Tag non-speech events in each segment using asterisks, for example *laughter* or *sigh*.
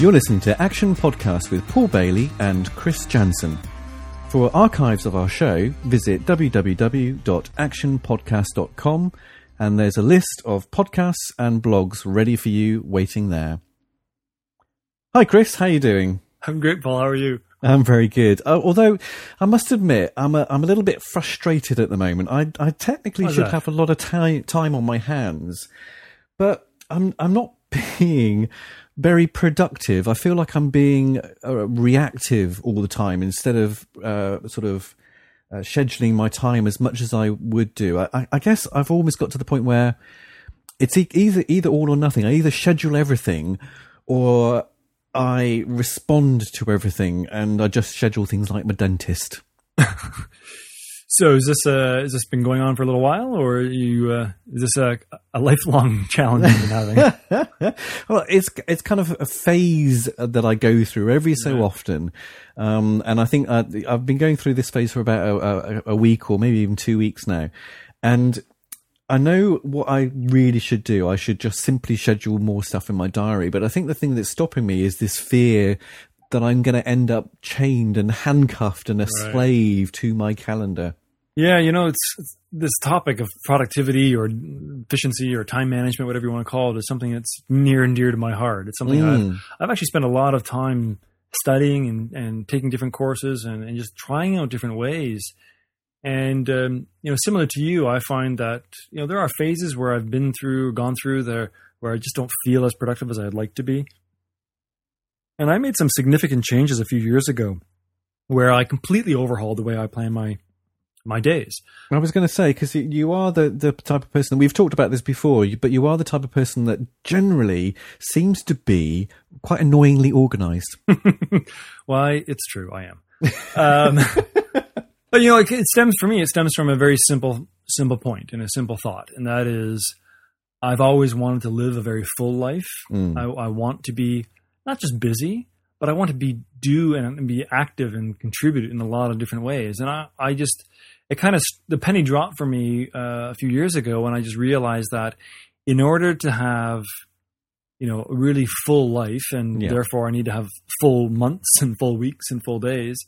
You're listening to Action Podcast with Paul Bailey and Chris Jansen. For archives of our show, visit www.actionpodcast.com and there's a list of podcasts and blogs ready for you waiting there. Hi Chris, how are you doing? I'm great, Paul. How are you? I'm very good. Uh, although I must admit, I'm a, I'm a little bit frustrated at the moment. I I technically should that? have a lot of ti- time on my hands, but I'm I'm not *laughs* being very productive. I feel like I'm being uh, reactive all the time instead of uh, sort of uh, scheduling my time as much as I would do. I, I, guess I've almost got to the point where it's e- either either all or nothing. I either schedule everything or I respond to everything, and I just schedule things like my dentist. *laughs* So, is this uh, has this been going on for a little while, or you uh, is this a, a lifelong *laughs* challenge you've been having? *laughs* well, it's it's kind of a phase that I go through every so often, um, and I think uh, I've been going through this phase for about a, a, a week or maybe even two weeks now, and I know what I really should do. I should just simply schedule more stuff in my diary. But I think the thing that's stopping me is this fear that I'm going to end up chained and handcuffed and a slave to my calendar. Yeah, you know, it's, it's this topic of productivity or efficiency or time management, whatever you want to call it, is something that's near and dear to my heart. It's something Mm. I've I've actually spent a lot of time studying and, and taking different courses and, and just trying out different ways. And um, you know, similar to you, I find that you know there are phases where I've been through, gone through there, where I just don't feel as productive as I'd like to be. And I made some significant changes a few years ago, where I completely overhauled the way I plan my my days. I was going to say because you are the the type of person we've talked about this before, but you are the type of person that generally seems to be quite annoyingly organised. *laughs* Why? It's true. I am. Um, *laughs* but you know, it, it stems for me. It stems from a very simple, simple point and a simple thought, and that is, I've always wanted to live a very full life. Mm. I, I want to be not just busy, but I want to be do and, be active and contribute in a lot of different ways. And I, I just, it kind of the penny dropped for me uh, a few years ago when I just realized that in order to have you know a really full life and Yeah. therefore I need to have full months and full weeks and full days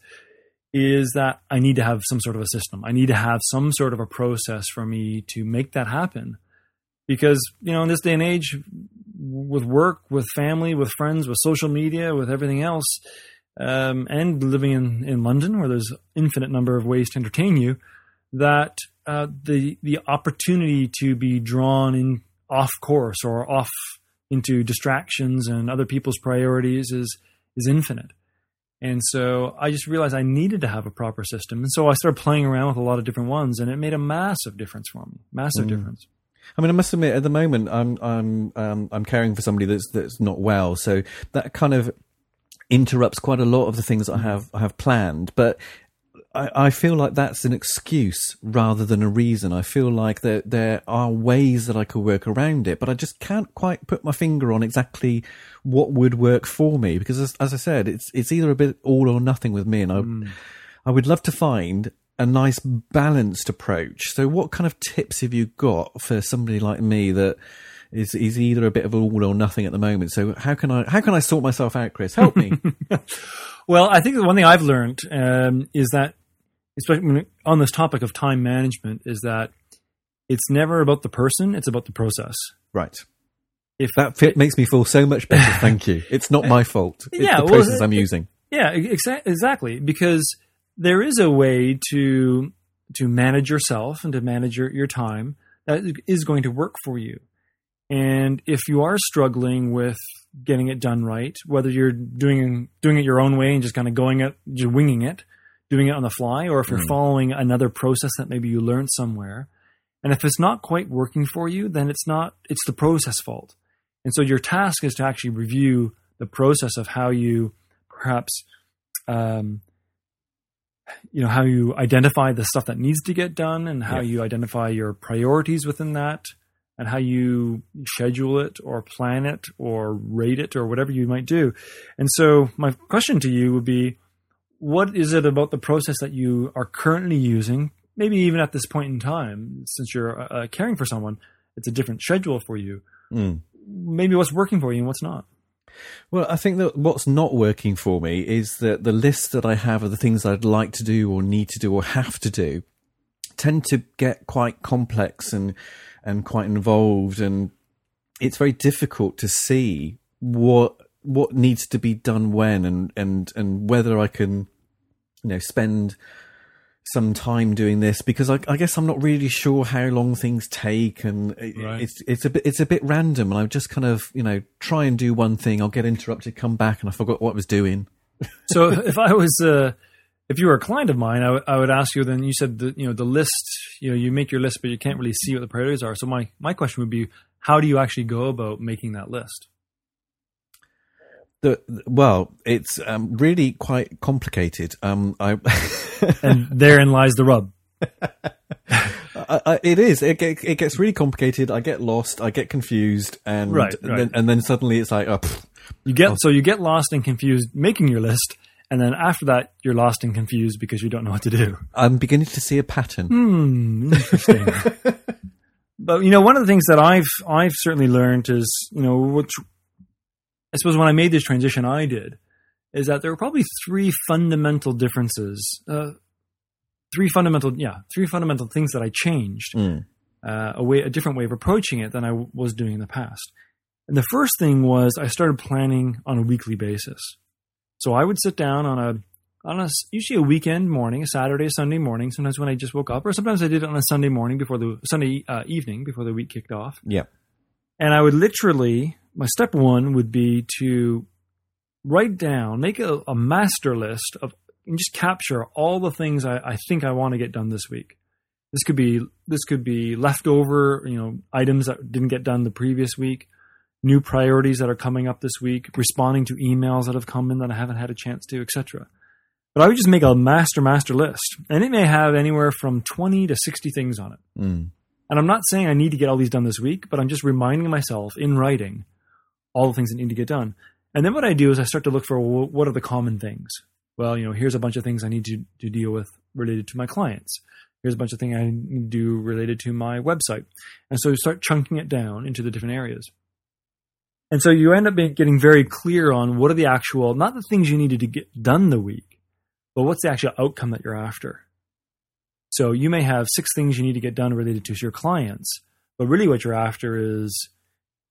is that I need to have some sort of a system. I need to have some sort of a process for me to make that happen. Because, you know, in this day and age, with work, with family, with friends, with social media, with everything else, um, and living in, in London where there's infinite number of ways to entertain you, that uh, the the opportunity to be drawn in off course or off into distractions and other people's priorities is is infinite. And so I just realized I needed to have a proper system. And so I started playing around with a lot of different ones and it made a massive difference for me. Massive difference. I mean, I must admit, at the moment, I'm I'm um, I'm caring for somebody that's that's not well, so that kind of interrupts quite a lot of the things I have I have planned. But I, I feel like that's an excuse rather than a reason. I feel like there there are ways that I could work around it, but I just can't quite put my finger on exactly what would work for me because, as, as I said, it's it's either a bit all or nothing with me, and I I would love to find a nice balanced approach. So, what kind of tips have you got for somebody like me that is is either a bit of all or nothing at the moment? So, how can I how can I sort myself out, Chris? Help me. *laughs* Well, I think the one thing I've learned um, is that, especially on this topic of time management, is that it's never about the person; it's about the process. right. If That fit makes me feel so much better. Thank you. *laughs* It's not my fault. It's Yeah, the well, process it- I'm using. Yeah, exa- exactly. Because there is a way to to manage yourself and to manage your, your time that is going to work for you. And if you are struggling with getting it done right, whether you're doing doing it your own way and just kind of going it, just winging it, doing it on the fly, or if you're Mm. following another process that maybe you learned somewhere, and if it's not quite working for you, then it's not it's the process fault. And so your task is to actually review the process of how you perhaps um, you know how you identify the stuff that needs to get done and how Yeah. you identify your priorities within that and how you schedule it or plan it or rate it or whatever you might do and so my question to you would be what is it about the process that you are currently using maybe even at this point in time since you're uh, caring for someone it's a different schedule for you Mm. maybe what's working for you and what's not Well, I think that what's not working for me is that the list that I have of the things I'd like to do or need to do or have to do tend to get quite complex and and quite involved and it's very difficult to see what what needs to be done when and and and whether I can you know spend some time doing this because I, I guess I'm not really sure how long things take and it- Right. it's it's a bit it's a bit random and I just kind of you know try and do one thing I'll get interrupted come back and I forgot what I was doing So *laughs* if I was, uh, if you were a client of mine, I would- I would ask you. Then you said that you know the list. You know, you make your list, but you can't really see what the priorities are. So my my question would be, how do you actually go about making that list? The well it's um, really quite complicated um I *laughs* And therein lies the rub. I, I, it is. It, it gets really complicated. I get lost. I get confused, and Right, and right. then, and then suddenly it's like, oh. You get so you get lost and confused making your list, and then after that you're lost and confused because you don't know what to do. I'm beginning to see a pattern. Hmm, *laughs* interesting. but you know, one of the things that I've I've certainly learned is you know, which I suppose when I made this transition, I did is that there were probably three fundamental differences. Uh, three fundamental, yeah, three fundamental things that I changed Mm. uh, a way, a different way of approaching it than I w- was doing in the past. And the first thing was I started planning on a weekly basis. So I would sit down on a on a usually a weekend morning, a Saturday, Sunday morning. Sometimes when I just woke up, or sometimes I did it on a Sunday morning before the Sunday uh, evening before the week kicked off. Yeah. And I would literally, my step one would be to write down, make a, a master list of, and just capture all the things I, I think I want to get done this week. This could be this could be leftover, you know, items that didn't get done the previous week, new priorities that are coming up this week, responding to emails that have come in that I haven't had a chance to, etc. But I would just make a master master list, and it may have anywhere from twenty to sixty things on it. Mm. And I'm not saying I need to get all these done this week, but I'm just reminding myself in writing all the things that need to get done. And then what I do is I start to look for well, what are the common things. Well, you know, here's a bunch of things I need to, to deal with related to my clients. Here's a bunch of things I need to do related to my website. And so you start chunking it down into the different areas. And so you end up getting very clear on what are the actual, not the things you needed to get done the week, but what's the actual outcome that you're after. So you may have six things you need to get done related to your clients, but really what you're after is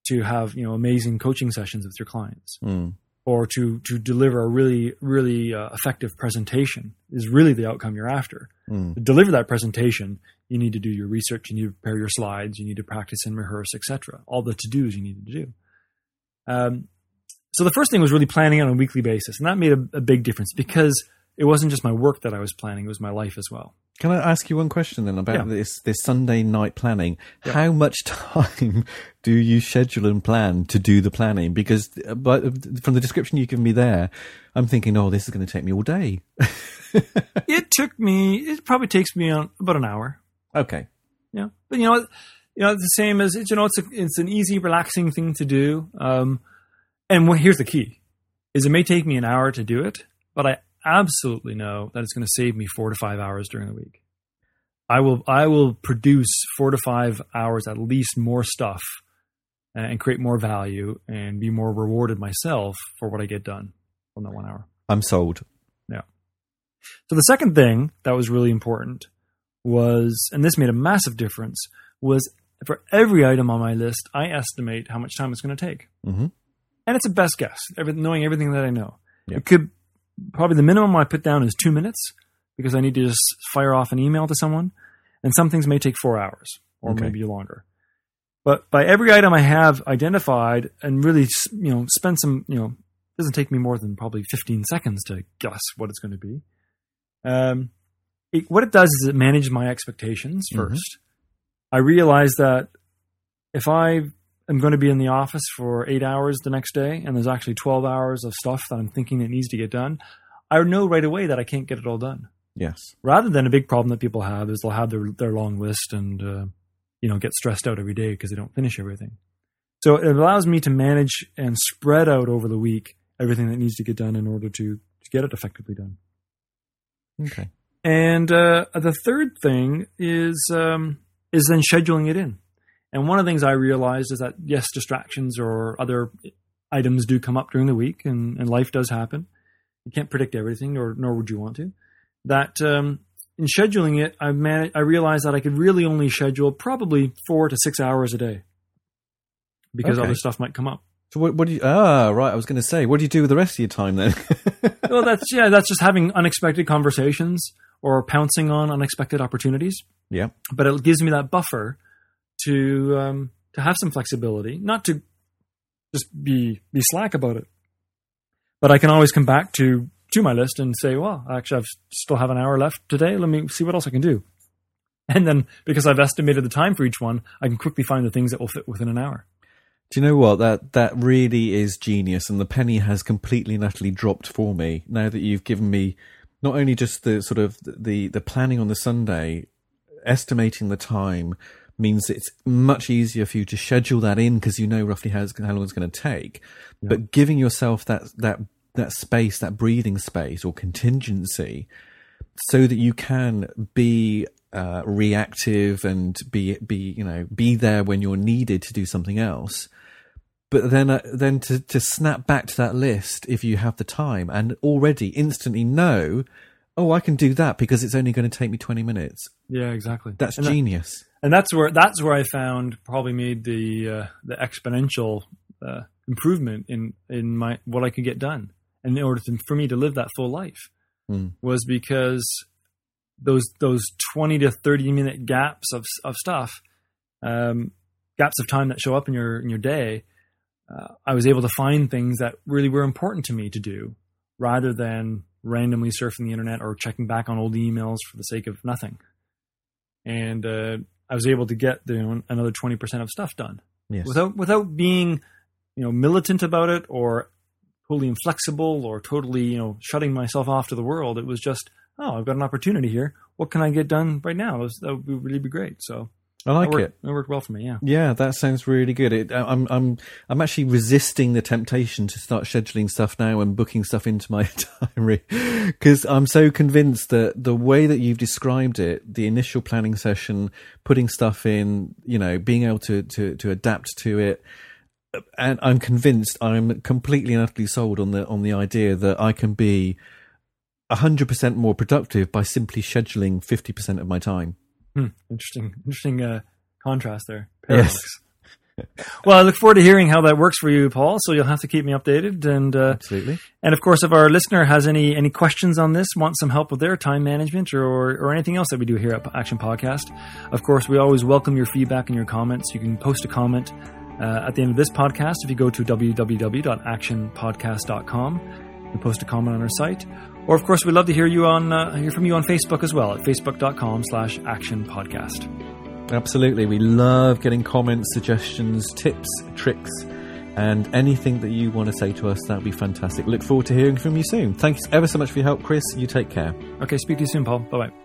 to have you know amazing coaching sessions with your clients, Mm. or to to deliver a really really uh, effective presentation is really the outcome you're after. Mm. To deliver that presentation, you need to do your research, you need to prepare your slides, you need to practice and rehearse, etc. All the to dos you need to do. Um, so the first thing was really planning on a weekly basis, and that made a, a big difference because it wasn't just my work that I was planning; it was my life as well. Can I ask you one question then about Yeah. this this Sunday night planning? Yeah. How much *laughs* time do you schedule and plan to do the planning? Because uh, but from the description you give me there, I'm thinking, oh, this is going to take me all day. *laughs* it took me it probably takes me on about an hour okay. yeah but you know you know it's the same as it's you know it's a, it's an easy relaxing thing to do um and what, here's the key is it may take me an hour to do it but i absolutely know that it's going to save me four to five hours during the week i will i will produce four to five hours at least more stuff and create more value and be more rewarded myself for what i get done from that one hour I'm sold. Yeah. So the second thing that was really important was, and this made a massive difference, was for every item on my list, I estimate how much time it's going to take, hmm and it's a best guess, knowing everything that I know. Yeah. It could probably the minimum I put down is two minutes because I need to just fire off an email to someone, and some things may take four hours or Okay. maybe longer. But by every item I have identified and really, you know, spend some, you know, it doesn't take me more than probably 15 seconds to guess what it's going to be. Um, it, what it does is it manages my expectations Mhm. 1st I realize that if I am going to be in the office for eight hours the next day and there's actually 12 hours of stuff that I'm thinking that needs to get done, I know right away that I can't get it all done. Yes. Rather than a big problem that people have is they'll have their, their long list and, uh, you know, get stressed out every day because they don't finish everything. So it allows me to manage and spread out over the week everything that needs to get done in order to, to get it effectively done. Okay. And uh, the third thing is um, is then scheduling it in. And one of the things I realized is that yes, distractions or other items do come up during the week, and, and life does happen. You can't predict everything, nor nor would you want to. That um, in scheduling it, I man- I realized that I could really only schedule probably four to six hours a day because Okay. other stuff might come up. So what, what do you? Ah, right. I was going to say, what do you do with the rest of your time then? *laughs* well, that's yeah, that's just having unexpected conversations or pouncing on unexpected opportunities. yeah. But it gives me that buffer to um, to have some flexibility, not to just be be slack about it. But I can always come back to to my list and say, well, actually, I've still have an hour left today. Let me see what else I can do. *laughs* And then because I've estimated the time for each one, I can quickly find the things that will fit within an hour. Do you know what that that really is genius, and the penny has completely and utterly dropped for me now that you've given me not only just the sort of the the planning on the Sunday, estimating the time means it's much easier for you to schedule that in because you know roughly how, it's, how long it's going to take, but giving yourself that that that space, that breathing space or contingency, so that you can be uh, reactive and be be you know be there when you're needed to do something else. But then uh, then to to snap back to that list if you have the time and already instantly know, oh I can do that because it's only going to take me twenty minutes. Yeah, exactly. That's And that- genius. and that's where that's where I found probably made the uh, the exponential uh, improvement in in my what I could get done, and in order to, for me to live that full life, Mm. was because those those twenty to thirty minute gaps of of stuff, um, gaps of time that show up in your in your day, uh, I was able to find things that really were important to me to do, rather than randomly surfing the internet or checking back on old emails for the sake of nothing and uh, I was able to get you know, another twenty percent of stuff done Yes. without without being you know militant about it or totally inflexible or totally you know shutting myself off to the world. It was just oh, I've got an opportunity here. What can I get done right now? That, would be- really be great. So I like that worked, it. That worked well for me. Yeah. Yeah, that sounds really good. It, I'm, I'm, I'm actually resisting the temptation to start scheduling stuff now and booking stuff into my *laughs* diary because I'm so convinced that the way that you've described it, the initial planning session, putting stuff in, you know, being able to, to, to adapt to it. And I'm convinced I'm completely and utterly sold on the on the idea that I can be hundred percent more productive by simply scheduling fifty percent of my time. Hmm. Interesting. Interesting uh, contrast there. Yes. *laughs* Well, I look forward to hearing how that works for you, Paul. So you'll have to keep me updated and. Uh, Absolutely. And of course, if our listener has any any questions on this, want some help with their time management or or anything else that we do here at Action Podcast, of course, we always welcome your feedback and your comments. You can post a comment uh, at the end of this podcast if you go to www.actionpodcast.com and post a comment on our site. Or of course, we'd love to hear you on uh, hear from you on Facebook as well at facebook.com/slash action podcast. Absolutely. We love getting comments, suggestions, tips, tricks, and anything that you want to say to us. That would be fantastic. Look forward to hearing from you soon. Thanks ever so much for your help, Chris. You take care. Okay, speak to you soon, Paul. Bye bye.